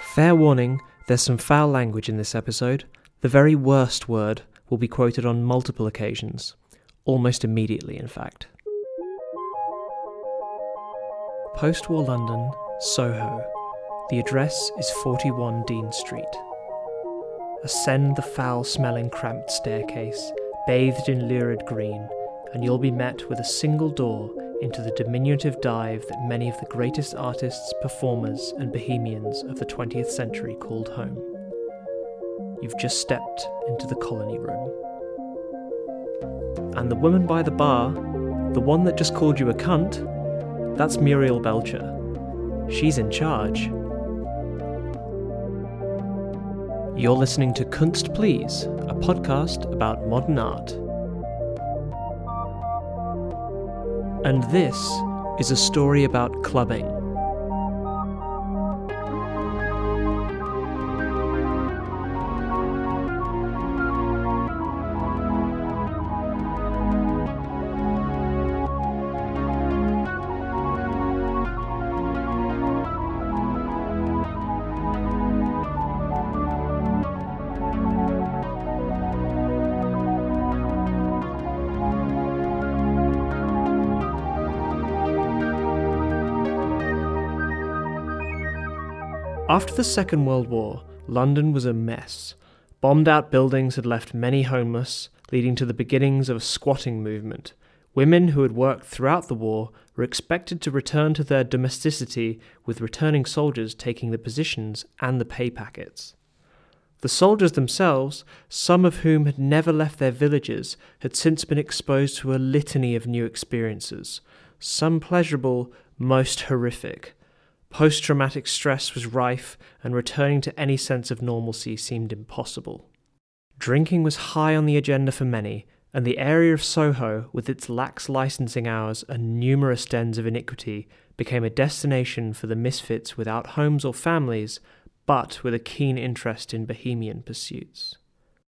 Fair warning, there's some foul language in this episode. The very worst word will be quoted on multiple occasions, almost immediately, in fact. Post war London, Soho. The address is 41 Dean Street. Ascend the foul smelling cramped staircase, bathed in lurid green, and you'll be met with a single door into the diminutive dive that many of the greatest artists, performers, and bohemians of the 20th century called home. You've just stepped into the colony room. And the woman by the bar, the one that just called you a cunt, that's Muriel Belcher. She's in charge. You're listening to Kunst Please, a podcast about modern art. And this is a story about clubbing. After the Second World War, London was a mess. Bombed out buildings had left many homeless, leading to the beginnings of a squatting movement. Women who had worked throughout the war were expected to return to their domesticity, with returning soldiers taking the positions and the pay packets. The soldiers themselves, some of whom had never left their villages, had since been exposed to a litany of new experiences, some pleasurable, most horrific. Post traumatic stress was rife, and returning to any sense of normalcy seemed impossible. Drinking was high on the agenda for many, and the area of Soho, with its lax licensing hours and numerous dens of iniquity, became a destination for the misfits without homes or families, but with a keen interest in bohemian pursuits.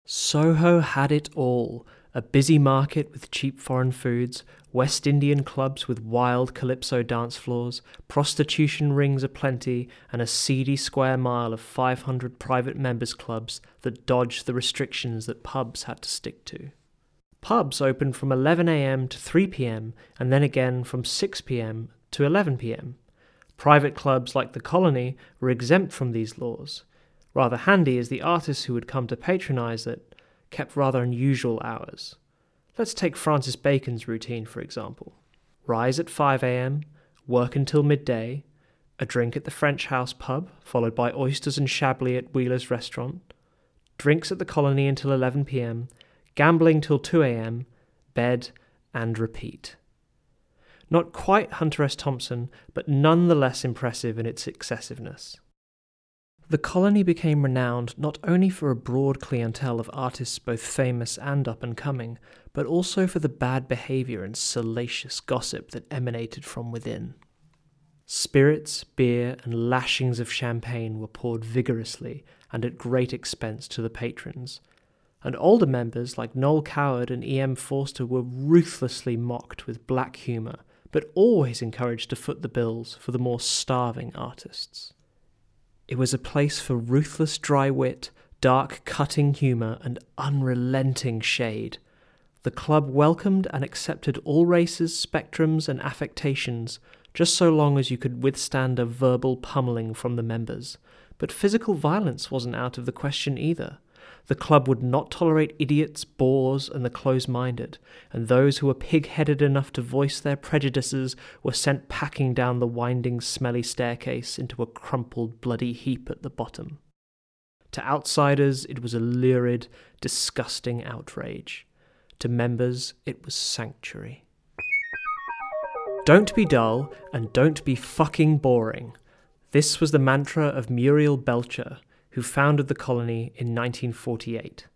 Soho had it all a busy market with cheap foreign foods, West Indian clubs with wild calypso dance floors, prostitution rings aplenty, and a seedy square mile of 500 private members' clubs that dodged the restrictions that pubs had to stick to. Pubs opened from 11am to 3pm, and then again from 6pm to 11pm. Private clubs like the Colony were exempt from these laws. Rather handy as the artists who would come to patronize it kept rather unusual hours. Let's take Francis Bacon's routine, for example. Rise at 5am, work until midday, a drink at the French House pub, followed by oysters and chablis at Wheeler's restaurant, drinks at the colony until 11pm, gambling till 2am, bed, and repeat. Not quite Hunter S. Thompson, but none the less impressive in its excessiveness. The colony became renowned not only for a broad clientele of artists both famous and up and coming, but also for the bad behaviour and salacious gossip that emanated from within. Spirits, beer, and lashings of champagne were poured vigorously and at great expense to the patrons, and older members like Noel Coward and E.M. Forster were ruthlessly mocked with black humour, but always encouraged to foot the bills for the more starving artists. It was a place for ruthless dry wit, dark cutting humour, and unrelenting shade. The club welcomed and accepted all races, spectrums, and affectations, just so long as you could withstand a verbal pummeling from the members. But physical violence wasn't out of the question either. The club would not tolerate idiots, bores, and the close minded, and those who were pig headed enough to voice their prejudices were sent packing down the winding, smelly staircase into a crumpled, bloody heap at the bottom. To outsiders, it was a lurid, disgusting outrage. To members, it was sanctuary. Don't be dull, and don't be fucking boring. This was the mantra of Muriel Belcher who founded the colony in 1948.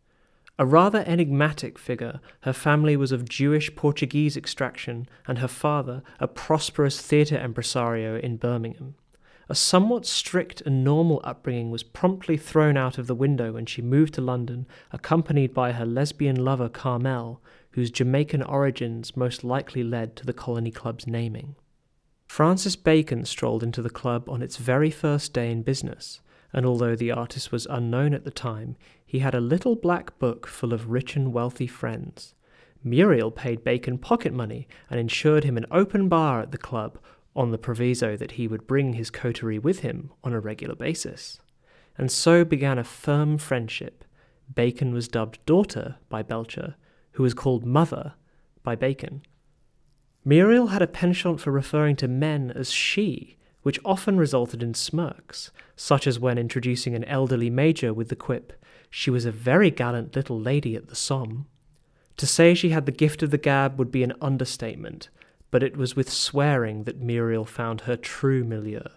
A rather enigmatic figure, her family was of Jewish Portuguese extraction, and her father, a prosperous theatre impresario in Birmingham. A somewhat strict and normal upbringing was promptly thrown out of the window when she moved to London, accompanied by her lesbian lover Carmel, whose Jamaican origins most likely led to the Colony Club's naming. Francis Bacon strolled into the club on its very first day in business and although the artist was unknown at the time, he had a little black book full of rich and wealthy friends. Muriel paid Bacon pocket money and insured him an open bar at the club on the proviso that he would bring his coterie with him on a regular basis. And so began a firm friendship. Bacon was dubbed daughter by Belcher, who was called mother by Bacon. Muriel had a penchant for referring to men as she, which often resulted in smirks, such as when introducing an elderly major with the quip, She was a very gallant little lady at the Somme. To say she had the gift of the gab would be an understatement, but it was with swearing that Muriel found her true milieu.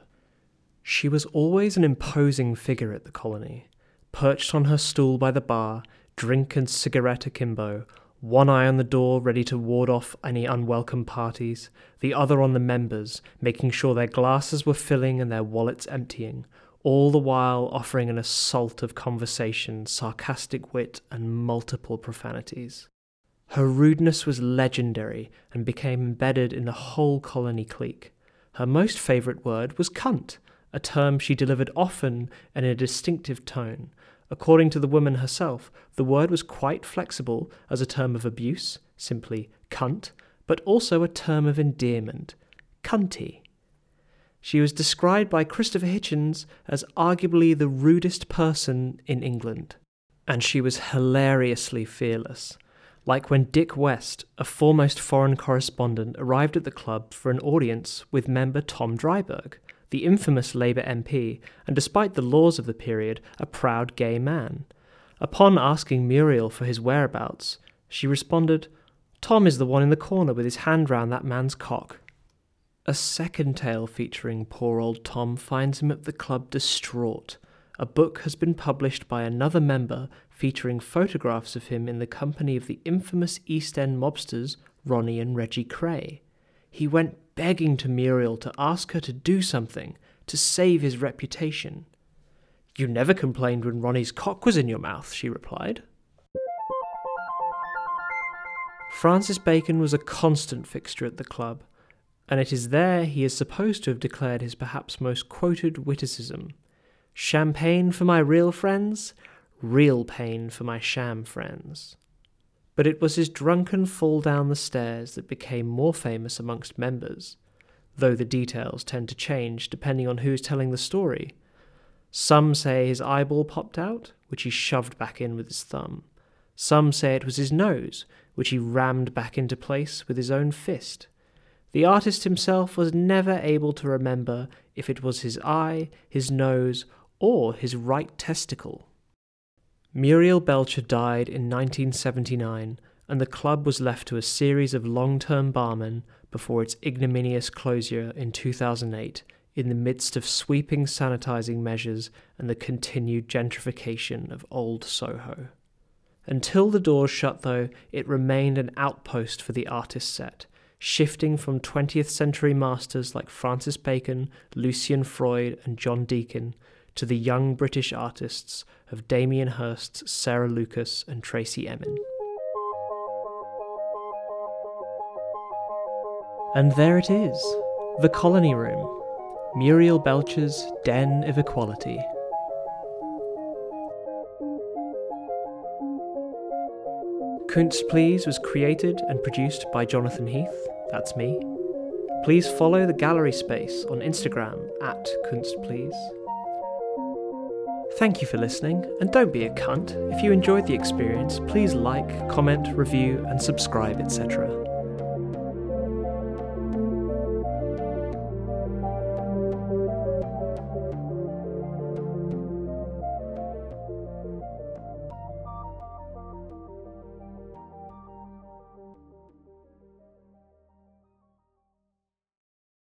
She was always an imposing figure at the colony, perched on her stool by the bar, drink and cigarette akimbo, one eye on the door ready to ward off any unwelcome parties, the other on the members, making sure their glasses were filling and their wallets emptying, all the while offering an assault of conversation, sarcastic wit, and multiple profanities. Her rudeness was legendary and became embedded in the whole colony clique. Her most favourite word was cunt, a term she delivered often in a distinctive tone. According to the woman herself, the word was quite flexible as a term of abuse, simply cunt, but also a term of endearment, cunty. She was described by Christopher Hitchens as arguably the rudest person in England, and she was hilariously fearless. Like when Dick West, a foremost foreign correspondent, arrived at the club for an audience with member Tom Driberg, the infamous Labour MP, and despite the laws of the period, a proud gay man. Upon asking Muriel for his whereabouts, she responded, Tom is the one in the corner with his hand round that man's cock. A second tale featuring poor old Tom finds him at the club distraught. A book has been published by another member featuring photographs of him in the company of the infamous East End mobsters Ronnie and Reggie Kray. He went begging to Muriel to ask her to do something to save his reputation. You never complained when Ronnie's cock was in your mouth, she replied. Francis Bacon was a constant fixture at the club, and it is there he is supposed to have declared his perhaps most quoted witticism Champagne for my real friends, real pain for my sham friends. But it was his drunken fall down the stairs that became more famous amongst members, though the details tend to change depending on who's telling the story. Some say his eyeball popped out, which he shoved back in with his thumb. Some say it was his nose, which he rammed back into place with his own fist. The artist himself was never able to remember if it was his eye, his nose, or his right testicle. Muriel Belcher died in 1979, and the club was left to a series of long term barmen before its ignominious closure in 2008 in the midst of sweeping sanitising measures and the continued gentrification of old Soho. Until the doors shut, though, it remained an outpost for the artist set, shifting from 20th century masters like Francis Bacon, Lucian Freud, and John Deakin to the young British artists of Damien Hirst, Sarah Lucas, and Tracey Emin. And there it is, the Colony Room, Muriel Belcher's Den of Equality. Kunst Please was created and produced by Jonathan Heath, that's me. Please follow the gallery space on Instagram at Kunst Please. Thank you for listening, and don't be a cunt. If you enjoyed the experience, please like, comment, review, and subscribe, etc.